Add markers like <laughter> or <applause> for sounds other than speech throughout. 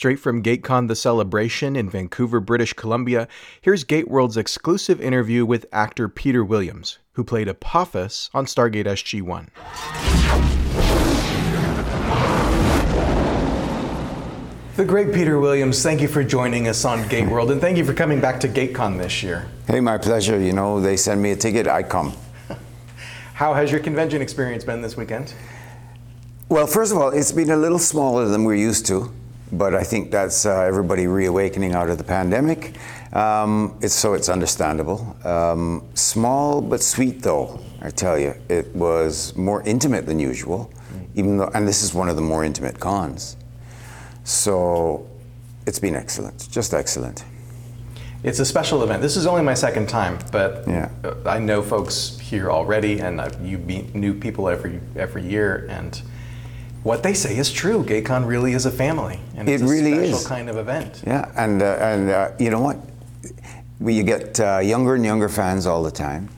Straight from GateCon The Celebration in Vancouver, British Columbia, here's GateWorld's exclusive interview with actor Peter Williams, who played Apophis on Stargate SG 1. The great Peter Williams, thank you for joining us on Gate World and thank you for coming back to GateCon this year. Hey, my pleasure. You know, they send me a ticket, I come. <laughs> How has your convention experience been this weekend? Well, first of all, it's been a little smaller than we're used to, but I think that's uh, everybody reawakening out of the pandemic. Um, it's, so it's understandable. Um, small but sweet, though, I tell you. It was more intimate than usual, even though, and this is one of the more intimate cons. So it's been excellent, just excellent. It's a special event. This is only my second time, but Yeah. I know folks here already, and I- you meet new people every every year, and what they say is true. GateCon really is a family, and it's It really a special is. kind of event. Yeah, and uh, and uh, you know what? We you get uh, younger and younger fans all the time,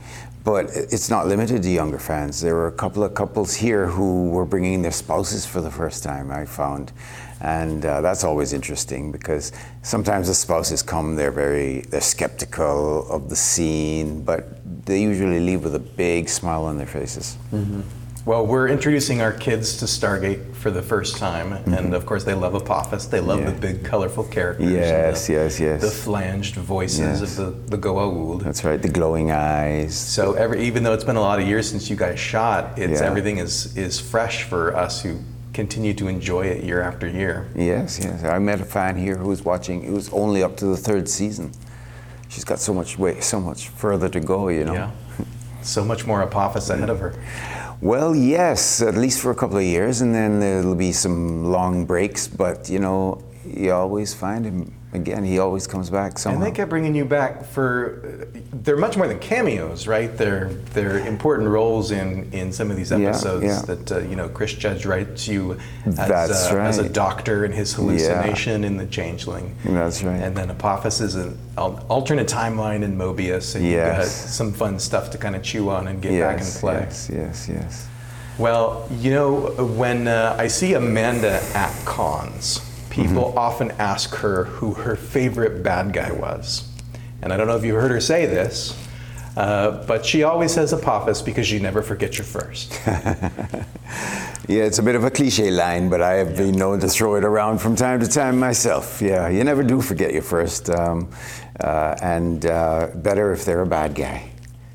but it's not limited to younger fans. There were a couple of couples here who were bringing their spouses for the first time. I found, and uh, that's always interesting because sometimes the spouses come, they're very they're skeptical of the scene, but they usually leave with a big smile on their faces. Well, we're introducing our kids to Stargate for the first time, and of course, they love Apophis. They love Mm-hmm. Yeah. the big, colorful characters. Yes, the, yes, yes. The flanged voices Yes. of the the Goa'uld. That's right, the glowing eyes. So every, even though it's been a lot of years since you guys shot, it's Yeah. everything is is fresh for us who continue to enjoy it year after year. Yes, yes. I met a fan here who was watching. It was only up to the third season. She's got so much way, so much further to go. You know. Yeah. So much more Apophis ahead of her. <laughs> Well, yes, at least for a couple of years, and then there'll be some long breaks. But you know, you always find him again. He always comes back somehow. And they kept bringing you back for. They're much more than cameos, right? They're they're important roles in in some of these episodes. yeah. yeah. That uh, you know, Chris Judge writes you as, That's uh, as a doctor in his hallucination in the Changeling. That's right. And then Apophis is an alternate timeline in Moebius, and you've got Yes. some fun stuff to kind of chew on and get back and play. yes, yes, yes. Well, you know, when uh, I see Amanda at cons, people Mm-hmm. often ask her who her favorite bad guy was. And I don't know if you heard her say this, uh, but she always says Apophis because you never forget your first. <laughs> Yeah, it's a bit of a cliche line, but I have been known to throw it around from time to time myself. Yeah, you never do forget your first, um, uh, and uh, better if they're a bad guy.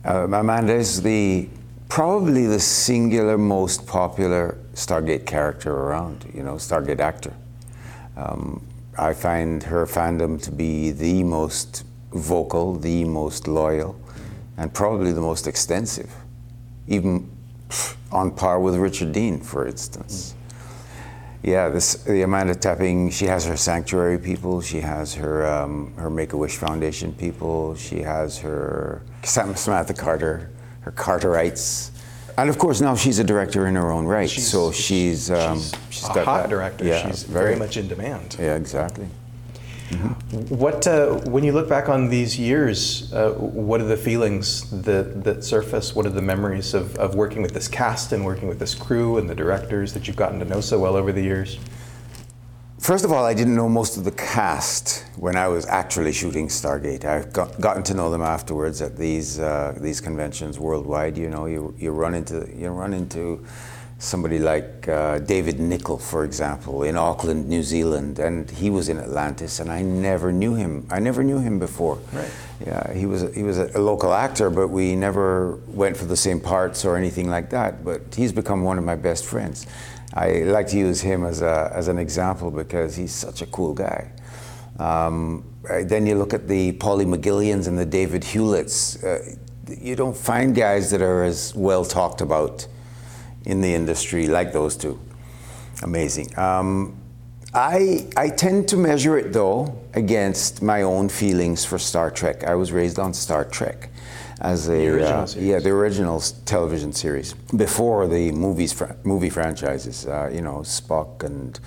Uh, Amanda is the probably the singular most popular Stargate character around. You know, Stargate actor. Um, I find her fandom to be the most vocal, the most loyal, and probably the most extensive, even on par with Richard Dean, for instance. Yeah, this the Amanda Tapping. She has her sanctuary people. She has her um, her Make a Wish Foundation people. She has her Sam- Samantha Carter, her Carterites, and of course now she's a director in her own right. so she's um, she's, she's a got hot that- director. Yeah, she's very much in demand. Yeah, exactly. What, uh, when you look back on these years, uh, what are the feelings that, that surface? What are the memories of, of working with this cast and working with this crew and the directors that you've gotten to know so well over the years? First of all, I didn't know most of the cast when I was actually shooting Stargate. I've got, gotten to know them afterwards at these uh, these conventions worldwide. You know, you, you run into you run into somebody like uh, David Nykl, for example, in Auckland, New Zealand, and he was in Atlantis, and I never knew him. I never knew him before. Right. Yeah, he was a, he was a local actor, but we never went for the same parts or anything like that. But he's become one of my best friends. I like to use him as a, as an example because he's such a cool guy. Um, then you look at the Paulie McGillions and the David Hewletts. Uh, you don't find guys that are as well talked about in the industry like those two. Amazing. Um, I, I tend to measure it though against my own feelings for Star Trek. I was raised on Star Trek as a original uh, yeah the original television series before the movies fr- movie franchises. Uh, you know Spock and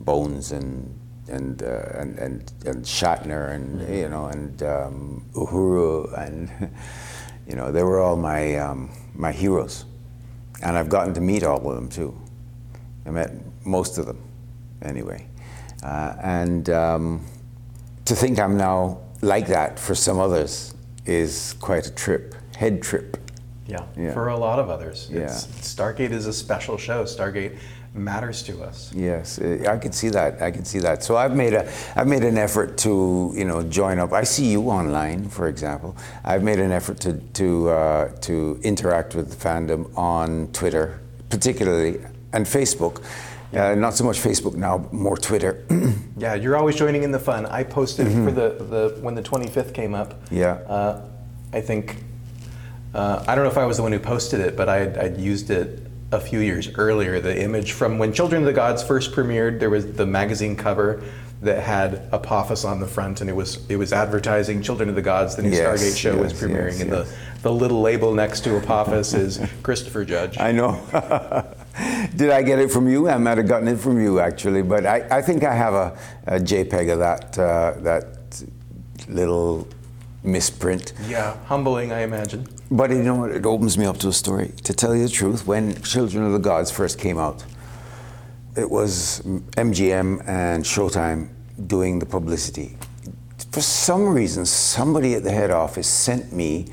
Bones and and uh, and, and and Shatner and you know and um, Uhura and <laughs> you know they were all my um, my heroes, and I've gotten to meet all of them too. I met most of them, anyway. Uh, and um, to think I'm now like that for some others is quite a trip, head trip. Yeah, Yeah. for a lot of others. Yeah. It's, Stargate is a special show. Stargate matters to us. Yes, uh, I can see that. I can see that. So I've made a, I've made an effort to, you know, join up. I see you online, for example. I've made an effort to to uh, to interact with the fandom on Twitter, particularly, and Facebook. Uh, not so much Facebook now, more Twitter. <clears throat> Yeah, you're always joining in the fun. I posted for the, the when the 25th came up. Mm-hmm. Yeah. Uh, I think uh, I don't know if I was the one who posted it, but I'd, I'd used it a few years earlier. The image from when Children of the Gods first premiered, there was the magazine cover that had Apophis on the front, and it was it was advertising Children of the Gods. The new Yes, Stargate show was premiering, yes, and the the little label next to Apophis is <laughs> Christopher Judge. I know. <laughs> Did I get it from you? I might have gotten it from you actually, but I, I think I have a, a JPEG of that uh, that little misprint. yeah, humbling, I imagine. But you know what? It opens me up to a story. To tell you the truth, when Children of the Gods first came out, it was MGM and Showtime doing the publicity. For some reason, somebody at the head office sent me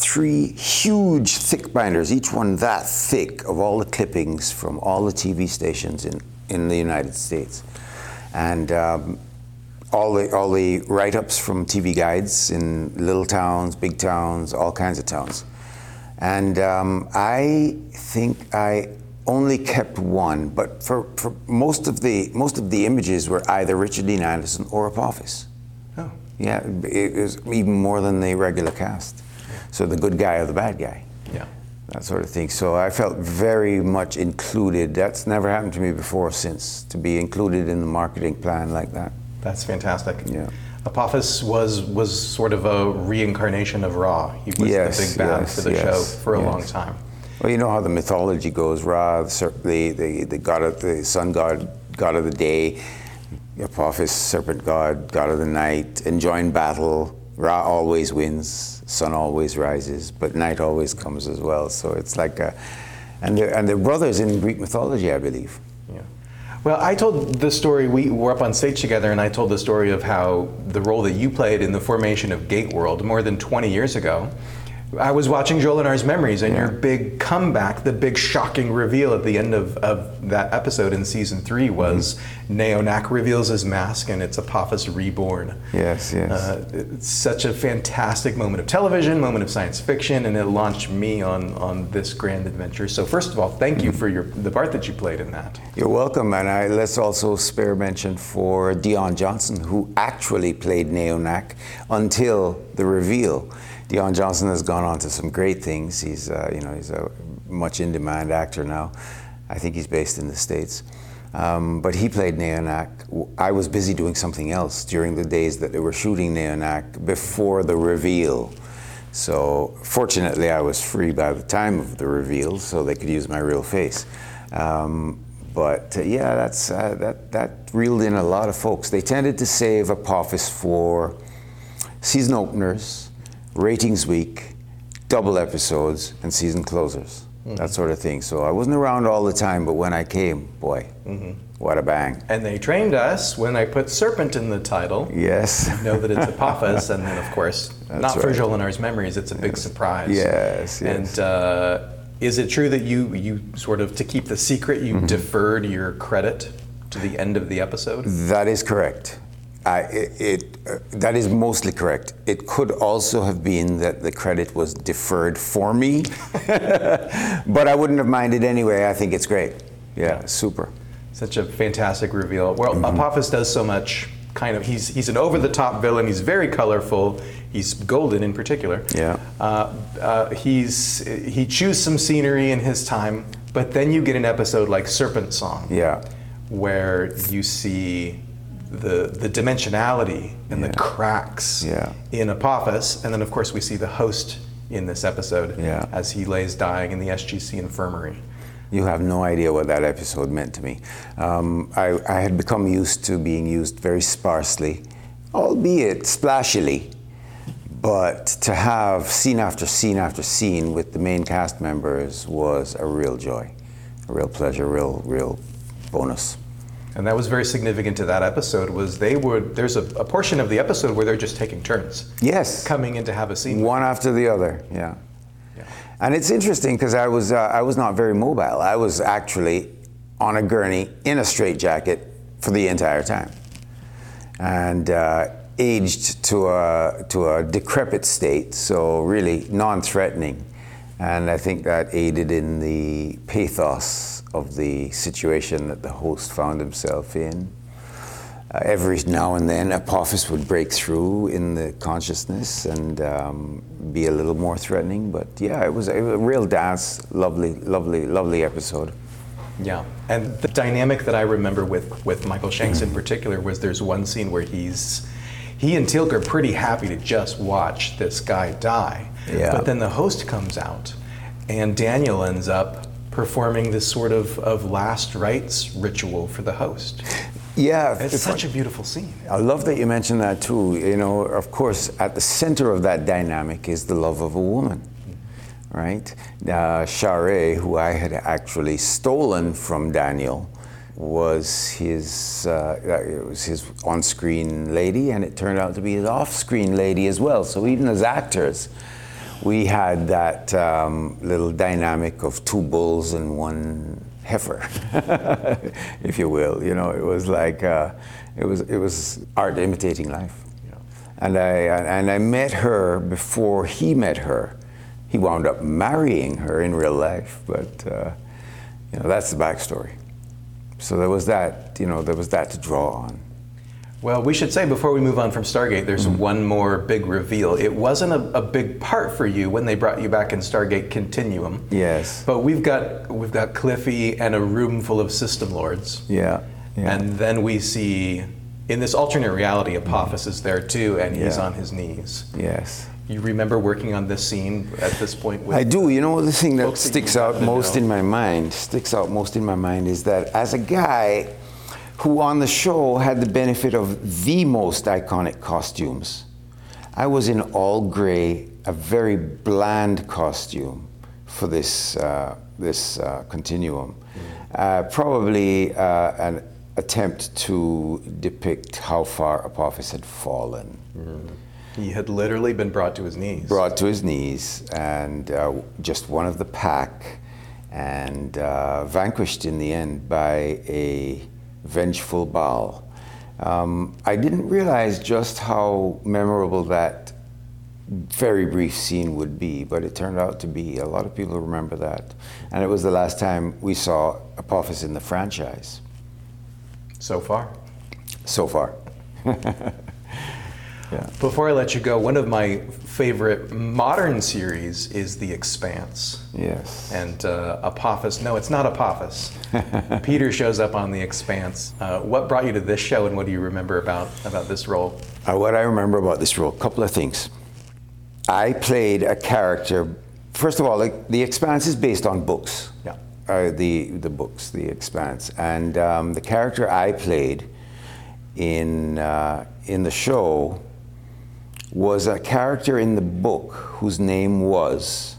three huge thick binders, each one that thick, of all the clippings from all the TV stations in, in the United States. And um, all the all the write-ups from TV guides in little towns, big towns, all kinds of towns, and um, I think I only kept one. But for, for most of the most of the images were either Richard Dean Anderson or Apophis. Oh, Yeah, it was even more than the regular cast. So the good guy or the bad guy yeah. that sort of thing. So I felt very much included. That's never happened to me before since, to be included in the marketing plan like that. That's fantastic. Yeah. Apophis was was sort of a reincarnation of Ra. He was Yes, the big bad yes, for the yes, show for a long time. Well, you know how the mythology goes. Ra, the, the, the, the god of the sun god, god of the day, Apophis, serpent god, god of the night, enjoin battle. Ra always wins, sun always rises, but night always comes as well. So it's like a, and they're, and they're brothers in Greek mythology, I believe. Yeah. Well, I told the story. We were up on stage together, and I told the story of how the role that you played in the formation of Gate World more than 20 years ago. I was watching Jolinar's Memories, and your big comeback, the big shocking reveal at the end of, of that episode in season three was Neonak reveals his mask, and it's Apophis reborn. Yes, yes. Uh, it's such a fantastic moment of television, moment of science fiction, and it launched me on, on this grand adventure. So first of all, thank you for your the part that you played in that. You're welcome, and I, let's also spare mention for Dion Johnson, who actually played Neonac until the reveal. Dion Johnson has gone on to some great things. He's, uh, you know, he's a much in-demand actor now. I think he's based in the States. Um, but he played Neonac. I was busy doing something else during the days that they were shooting Neonac before the reveal. So fortunately, I was free by the time of the reveal, so they could use my real face. Um, but uh, yeah, that's uh, that that reeled in a lot of folks. They tended to save Apophis for season openers, ratings week, double episodes, and season closers. That sort of thing. So I wasn't around all the time, but when I came, boy, what a bang! And they trained us when I put serpent in the title. Yes. Know that it's Apophis, and then of <laughs> course, not for right. And Ours Memories, it's a big surprise. Yes, yes. And uh, is it true that you you sort of to keep the secret, Mm-hmm. you deferred your credit to the end of the episode? That is correct. I, it, it, uh, that is mostly correct. It could also have been that the credit was deferred for me, <laughs> but I wouldn't have minded anyway. I think it's great. Yeah, super. Such a fantastic reveal. Well, Mm-hmm. Apophis does so much. Kind of, he's he's an over-the-top villain. He's very colorful. He's golden in particular. Yeah. Uh, uh, he's he chews some scenery in his time, but then you get an episode like Serpent Song. Yeah. where you see the the dimensionality and the cracks Yeah. in Apophis, and then of course we see the host in this episode Yeah. as he lays dying in the SGC infirmary. You have no idea what that episode meant to me. Um, I, I had become used to being used very sparsely, albeit splashily, but to have scene after scene after scene with the main cast members was a real joy, a real pleasure, real, real bonus. And that was very significant to that episode. Was they would there's a, a portion of the episode where they're just taking turns Yes. coming in to have a scene. One after the other, yeah. Yeah. And it's interesting because I was uh, I was not very mobile. I was actually on a gurney in a straitjacket for the entire time, and uh, aged to a to a decrepit state, so really non-threatening. And I think that aided in the pathos of the situation that the host found himself in. Uh, every now and then, Apophis would break through in the consciousness and um, be a little more threatening. But yeah, it was a, a real dance, lovely, lovely, lovely episode. Yeah, and the dynamic that I remember with with Michael Shanks in particular was there's one scene where he's he and Teal'c are pretty happy to just watch this guy die. Yeah. But then the host comes out, and Daniel ends up performing this sort of, of last rites ritual for the host. Yeah, It's if- such a beautiful scene. I love that you mentioned that too. You know, of course, at the center of that dynamic is the love of a woman, right? Uh, Sha're, who I had actually stolen from Daniel, was his uh, it was his on-screen lady, and it turned out to be his off-screen lady as well. So even as actors, we had that um, little dynamic of two bulls and one heifer, <laughs> if you will. You know, it was like uh, it was it was art imitating life. And I and I met her before he met her. He wound up marrying her in real life, but uh, you know that's the backstory. So there was that. You know, there was that to draw on. Well, we should say before we move on from Stargate, there's Mm-hmm. one more big reveal. It wasn't a, a big part for you when they brought you back in Stargate Continuum. Yes. But we've got we've got Cliffy and a room full of system lords. Yeah. yeah. And then we see in this alternate reality Apophis is there too and he's Yeah. on his knees. yes. You remember working on this scene at this point with I do. You know, the thing that folks that sticks out most know. in my mind, sticks out most in my mind is that as a guy who on the show had the benefit of the most iconic costumes, I was in all gray, a very bland costume for this, uh, this uh, continuum. Uh, probably uh, an attempt to depict how far Apophis had fallen he had literally been brought to his knees. brought to his knees and uh, just one of the pack and uh, vanquished in the end by a vengeful Baal. Um, I didn't realize just how memorable that very brief scene would be, but it turned out to be. A lot of people remember that. And it was the last time we saw Apophis in the franchise So far. so far. <laughs> Before I let you go, one of my favorite modern series is The Expanse. Yes. And uh, Apophis, no, it's not Apophis. <laughs> Peter shows up on The Expanse. Uh, what brought you to this show and what do you remember about, about this role? Uh, what I remember about this role, a couple of things. I played a character. First of all, like, The Expanse is based on books. Yeah. Uh, the the books, The Expanse, and um, the character I played in uh, in the show was a character in the book whose name was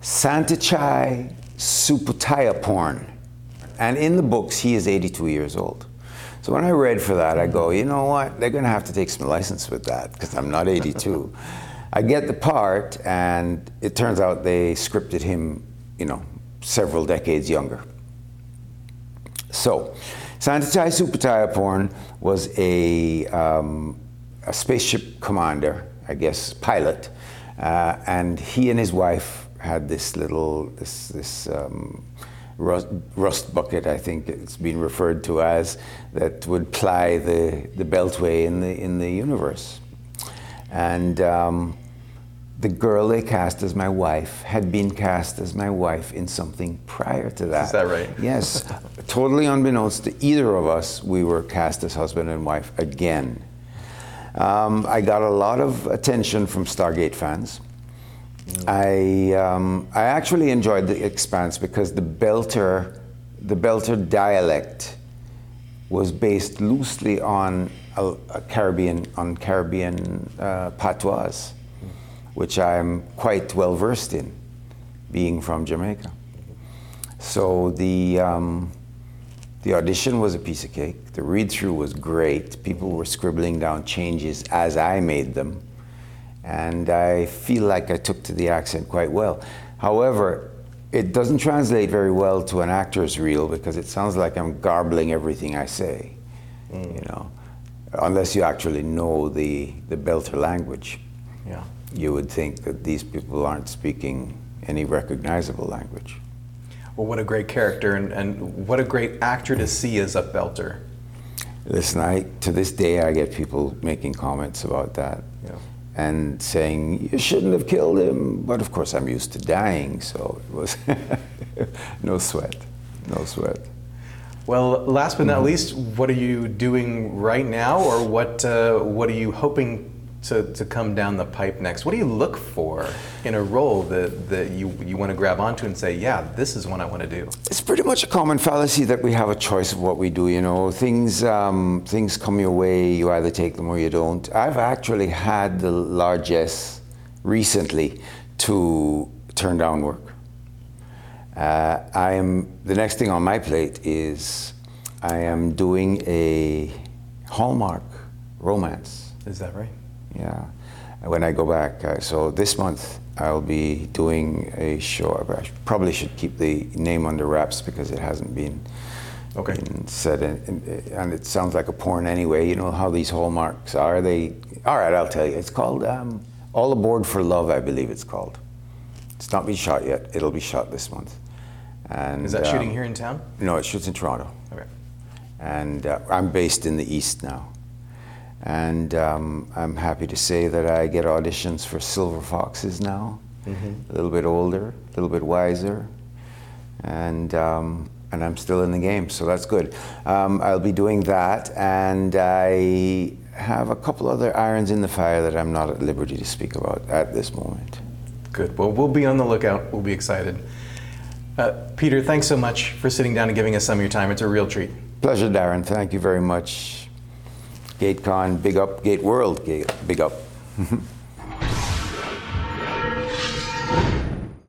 Santachai Suputayaporn. And in the books, he is 82 years old. So when I read for that, I go, you know what? They're going to have to take some license with that because I'm not 82. I get the part, and it turns out they scripted him, you know, several decades younger. So, Santachai Suputayaporn was a, um, a spaceship commander, I guess, pilot, uh, and he and his wife had this little, this, this um, rust, rust bucket, I think it's been referred to as, that would ply the, the beltway in the, in the universe. And um, the girl they cast as my wife had been cast as my wife in something prior to that. Is that right? Yes. <laughs> totally unbeknownst to either of us, we were cast as husband and wife again. Um, I got a lot of attention from Stargate fans. I, um, I actually enjoyed the expanse because the Belter, the Belter dialect was based loosely on a, a Caribbean, on Caribbean uh, patois, which I'm quite well versed in, being from Jamaica. So the, um, The audition was a piece of cake. The read through was great. People were scribbling down changes as I made them. And I feel like I took to the accent quite well. However, it doesn't translate very well to an actor's reel because it sounds like I'm garbling everything I say, you mm. know, unless you actually know the, the Belter language. Yeah. You would think that these people aren't speaking any recognizable language. Well, what a great character, and, and what a great actor to see as a belter. Listen, I, to this day, I get people making comments about that Yeah. and saying, you shouldn't have killed him. But of course, I'm used to dying, so it was <laughs> no sweat, no sweat. Well, last but not least, what are you doing right now, or what uh, what are you hoping to, to come down the pipe next? What do you look for in a role that, that you, you want to grab onto and say, yeah, this is what I want to do? It's pretty much a common fallacy that we have a choice of what we do. You know, things um, things come your way. You either take them or you don't. I've actually had the largesse recently to turn down work. Uh, I am the next thing on my plate is I am doing a Hallmark romance. Is that right? Yeah. When I go back, uh, so this month I'll be doing a show. I probably should keep the name under wraps because it hasn't been, Okay. been said, in, in, and it sounds like a porn anyway. You know how these hallmarks are. They all right. I'll tell you. It's called um, All Aboard for Love, I believe it's called. It's not been shot yet. It'll be shot this month. And Is that shooting um, here in town? No, it shoots in Toronto Okay. and uh, I'm based in the East now. And um, I'm happy to say that I get auditions for Silver Foxes now, a little bit older, a little bit wiser, and um, and I'm still in the game, so that's good. Um, I'll be doing that, and I have a couple other irons in the fire that I'm not at liberty to speak about at this moment. Good. Well, we'll be on the lookout. We'll be excited. Uh, Peter, thanks so much for sitting down and giving us some of your time. It's a real treat. Pleasure, Darren. Thank you very much. GateCon, big up. Gate World, big up. <laughs>